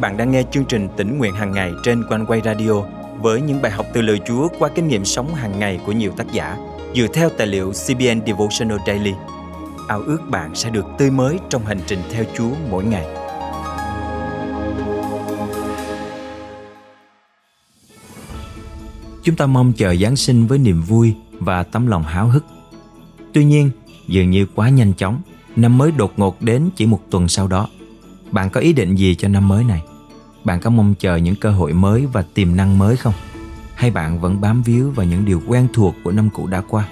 bạn đang nghe chương trình tỉnh nguyện hàng ngày trên quanh quay radio với những bài học từ lời Chúa qua kinh nghiệm sống hàng ngày của nhiều tác giả dựa theo tài liệu CBN Devotional Daily. Ao ước bạn sẽ được tươi mới trong hành trình theo Chúa mỗi ngày. Chúng ta mong chờ Giáng sinh với niềm vui và tấm lòng háo hức. Tuy nhiên, dường như quá nhanh chóng, năm mới đột ngột đến chỉ một tuần sau đó. Bạn có ý định gì cho năm mới này? Bạn có mong chờ những cơ hội mới và tiềm năng mới không? Hay bạn vẫn bám víu vào những điều quen thuộc của năm cũ đã qua?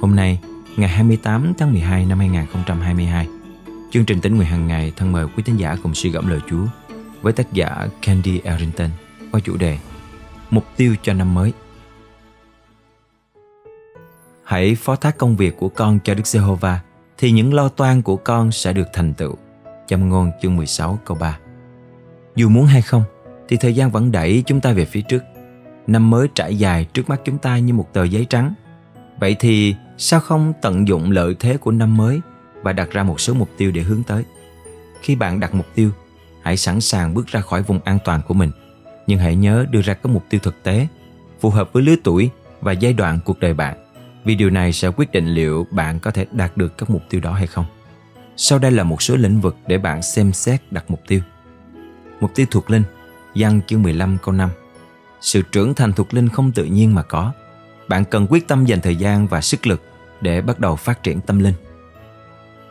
Hôm nay, ngày 28 tháng 12 năm 2022, chương trình tính nguyện hàng ngày thân mời quý thính giả cùng suy gẫm lời Chúa với tác giả Candy Arrington qua chủ đề Mục tiêu cho năm mới. Hãy phó thác công việc của con cho Đức Giê-hô-va thì những lo toan của con sẽ được thành tựu. Châm ngôn chương 16 câu 3 dù muốn hay không, thì thời gian vẫn đẩy chúng ta về phía trước. Năm mới trải dài trước mắt chúng ta như một tờ giấy trắng. Vậy thì sao không tận dụng lợi thế của năm mới và đặt ra một số mục tiêu để hướng tới? Khi bạn đặt mục tiêu, hãy sẵn sàng bước ra khỏi vùng an toàn của mình. Nhưng hãy nhớ đưa ra các mục tiêu thực tế, phù hợp với lứa tuổi và giai đoạn cuộc đời bạn. Vì điều này sẽ quyết định liệu bạn có thể đạt được các mục tiêu đó hay không. Sau đây là một số lĩnh vực để bạn xem xét đặt mục tiêu. Mục tiêu thuộc linh, Giăng chương 15 câu 5. Sự trưởng thành thuộc linh không tự nhiên mà có. Bạn cần quyết tâm dành thời gian và sức lực để bắt đầu phát triển tâm linh.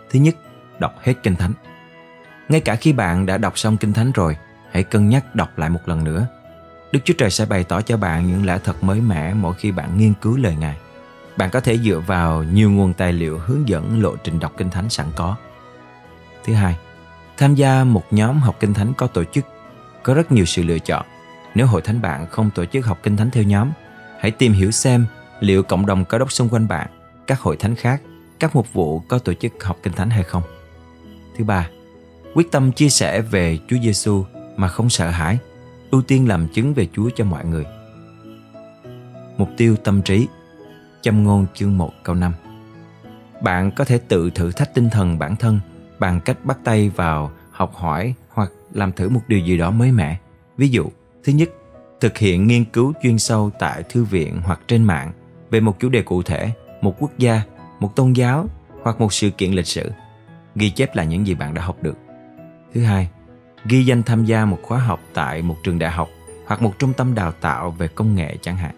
Thứ nhất, đọc hết Kinh Thánh. Ngay cả khi bạn đã đọc xong Kinh Thánh rồi, hãy cân nhắc đọc lại một lần nữa. Đức Chúa Trời sẽ bày tỏ cho bạn những lẽ thật mới mẻ mỗi khi bạn nghiên cứu lời Ngài. Bạn có thể dựa vào nhiều nguồn tài liệu hướng dẫn lộ trình đọc Kinh Thánh sẵn có – Thứ hai, tham gia một nhóm học kinh thánh có tổ chức có rất nhiều sự lựa chọn. Nếu hội thánh bạn không tổ chức học kinh thánh theo nhóm, hãy tìm hiểu xem liệu cộng đồng có đốc xung quanh bạn, các hội thánh khác, các mục vụ có tổ chức học kinh thánh hay không. Thứ ba, quyết tâm chia sẻ về Chúa Giêsu mà không sợ hãi, ưu tiên làm chứng về Chúa cho mọi người. Mục tiêu tâm trí Châm ngôn chương 1 câu 5 Bạn có thể tự thử thách tinh thần bản thân bằng cách bắt tay vào học hỏi hoặc làm thử một điều gì đó mới mẻ. Ví dụ, thứ nhất, thực hiện nghiên cứu chuyên sâu tại thư viện hoặc trên mạng về một chủ đề cụ thể, một quốc gia, một tôn giáo hoặc một sự kiện lịch sử. Ghi chép lại những gì bạn đã học được. Thứ hai, ghi danh tham gia một khóa học tại một trường đại học hoặc một trung tâm đào tạo về công nghệ chẳng hạn.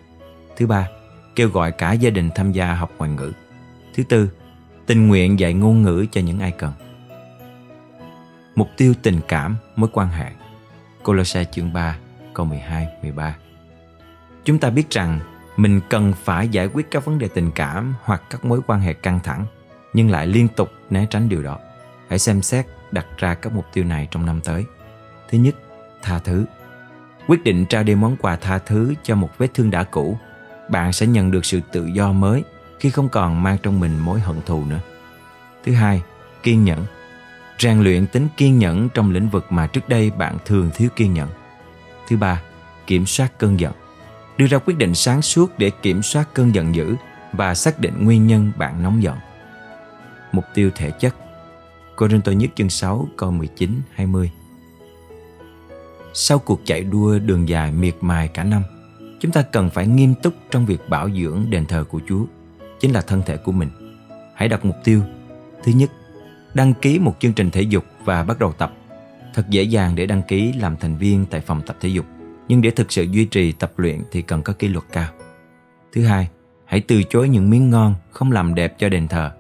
Thứ ba, kêu gọi cả gia đình tham gia học ngoại ngữ. Thứ tư, tình nguyện dạy ngôn ngữ cho những ai cần mục tiêu tình cảm, mối quan hệ. Colossae chương 3, câu 12, 13. Chúng ta biết rằng mình cần phải giải quyết các vấn đề tình cảm hoặc các mối quan hệ căng thẳng, nhưng lại liên tục né tránh điều đó. Hãy xem xét đặt ra các mục tiêu này trong năm tới. Thứ nhất, tha thứ. Quyết định trao đi món quà tha thứ cho một vết thương đã cũ, bạn sẽ nhận được sự tự do mới khi không còn mang trong mình mối hận thù nữa. Thứ hai, kiên nhẫn rèn luyện tính kiên nhẫn trong lĩnh vực mà trước đây bạn thường thiếu kiên nhẫn. Thứ ba, kiểm soát cơn giận. Đưa ra quyết định sáng suốt để kiểm soát cơn giận dữ và xác định nguyên nhân bạn nóng giận. Mục tiêu thể chất Cô-rin-tô nhất chương 6 câu 19 20 Sau cuộc chạy đua đường dài miệt mài cả năm, chúng ta cần phải nghiêm túc trong việc bảo dưỡng đền thờ của Chúa, chính là thân thể của mình. Hãy đặt mục tiêu. Thứ nhất, đăng ký một chương trình thể dục và bắt đầu tập. Thật dễ dàng để đăng ký làm thành viên tại phòng tập thể dục, nhưng để thực sự duy trì tập luyện thì cần có kỷ luật cao. Thứ hai, hãy từ chối những miếng ngon không làm đẹp cho đền thờ.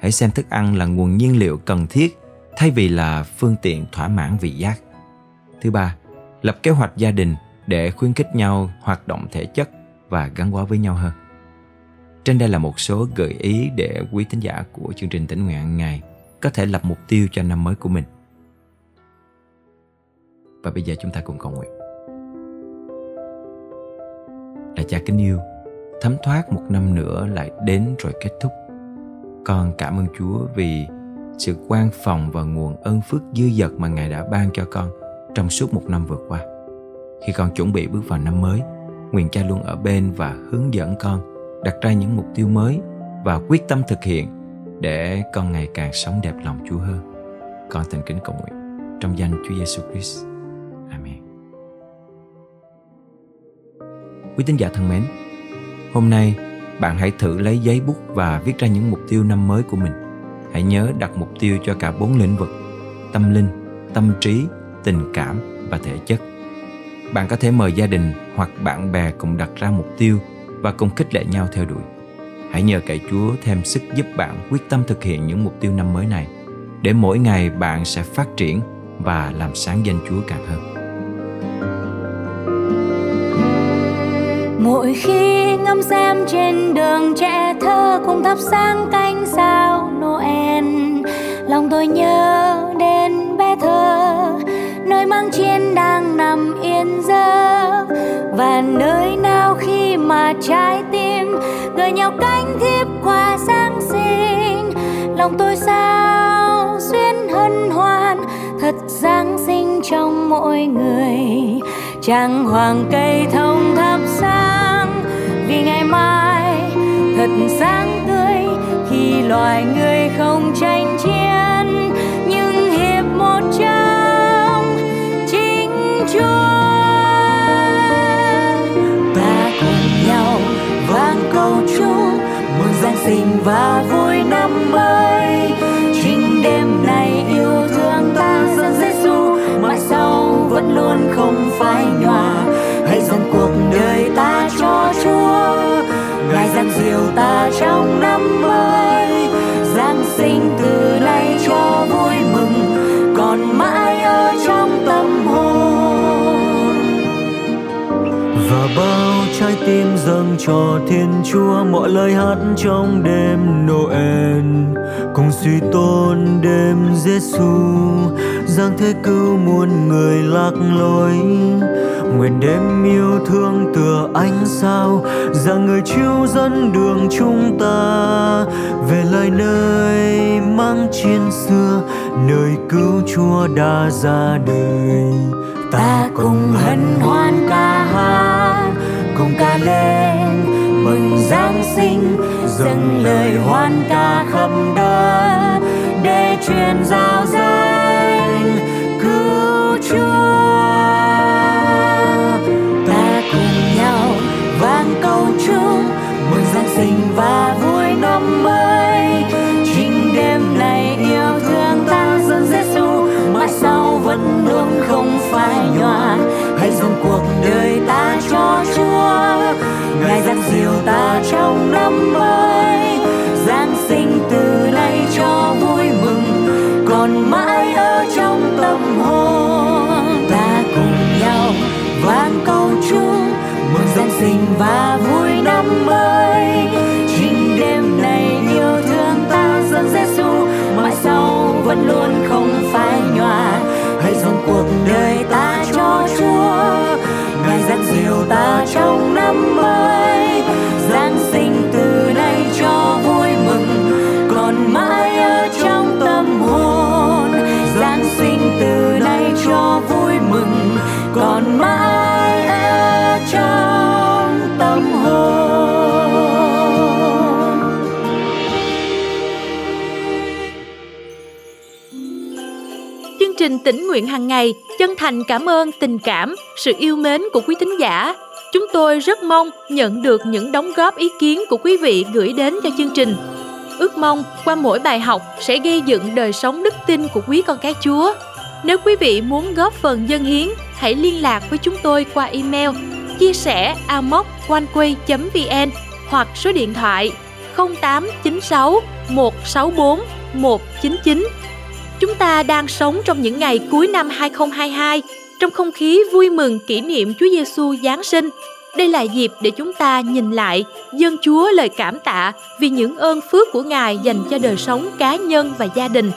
Hãy xem thức ăn là nguồn nhiên liệu cần thiết thay vì là phương tiện thỏa mãn vị giác. Thứ ba, lập kế hoạch gia đình để khuyến khích nhau hoạt động thể chất và gắn bó với nhau hơn. Trên đây là một số gợi ý để quý thính giả của chương trình tỉnh nguyện ngày có thể lập mục tiêu cho năm mới của mình. Và bây giờ chúng ta cùng cầu nguyện. Là cha kính yêu, thấm thoát một năm nữa lại đến rồi kết thúc. Con cảm ơn Chúa vì sự quan phòng và nguồn ơn phước dư dật mà Ngài đã ban cho con trong suốt một năm vừa qua. Khi con chuẩn bị bước vào năm mới, nguyện cha luôn ở bên và hướng dẫn con đặt ra những mục tiêu mới và quyết tâm thực hiện để con ngày càng sống đẹp lòng Chúa hơn. Con thành kính cầu nguyện trong danh Chúa Giêsu Christ. Amen. Quý tín giả thân mến, hôm nay bạn hãy thử lấy giấy bút và viết ra những mục tiêu năm mới của mình. Hãy nhớ đặt mục tiêu cho cả bốn lĩnh vực: tâm linh, tâm trí, tình cảm và thể chất. Bạn có thể mời gia đình hoặc bạn bè cùng đặt ra mục tiêu và cùng khích lệ nhau theo đuổi Hãy nhờ cậy Chúa thêm sức giúp bạn quyết tâm thực hiện những mục tiêu năm mới này để mỗi ngày bạn sẽ phát triển và làm sáng danh Chúa càng hơn. Mỗi khi ngắm xem trên đường trẻ thơ cùng thắp sáng cánh sao Noel, lòng tôi nhớ đến bé thơ nơi mang chiên đang nằm yên giấc và nơi nào khi mà trái tim gửi nhau cánh thiếp quà giáng sinh. Lòng tôi sao xuyên hân hoan, thật giáng sinh trong mỗi người. Trăng hoàng cây thông thắp sáng, vì ngày mai thật sáng tươi, khi loài người không tranh chiến, nhưng hiệp một trong chính Chúa. Giáng sinh và vui năm mới. Chính đêm này yêu thương ta dẫn Giêsu mãi sau vẫn luôn không phai nhòa. Hãy dâng cuộc đời ta cho Chúa, ngài giáng diệu ta trong năm mới. Giáng sinh từ nay cho vui và bao trái tim dâng cho thiên chúa mọi lời hát trong đêm noel. Cùng suy tôn đêm giêsu giáng thế cứu muôn người lạc lối. Nguyện đêm yêu thương tựa ánh sao rằng người chiếu dẫn đường chúng ta về lời nơi mang chiến xưa nơi cứu chúa đã ra đời. Ta cùng hân hoan ca hát cùng ca lên. Mừng giáng sinh, dâng lời hoan ca khắp đất. Để truyền giao danh cứu chúa. Tĩnh nguyện hàng ngày chân thành cảm ơn tình cảm, sự yêu mến của quý thính giả. Chúng tôi rất mong nhận được những đóng góp ý kiến của quý vị gửi đến cho chương trình. Ước mong qua mỗi bài học sẽ gây dựng đời sống đức tin của quý con cái Chúa. Nếu quý vị muốn góp phần dân hiến, hãy liên lạc với chúng tôi qua email chia sẻ amoconeway.vn hoặc số điện thoại 0896 164 199. Chúng ta đang sống trong những ngày cuối năm 2022 trong không khí vui mừng kỷ niệm Chúa Giêsu Giáng sinh. Đây là dịp để chúng ta nhìn lại, dâng Chúa lời cảm tạ vì những ơn phước của Ngài dành cho đời sống cá nhân và gia đình.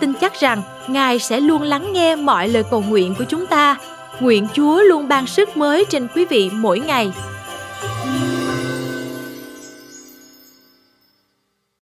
Tin chắc rằng Ngài sẽ luôn lắng nghe mọi lời cầu nguyện của chúng ta. Nguyện Chúa luôn ban sức mới trên quý vị mỗi ngày.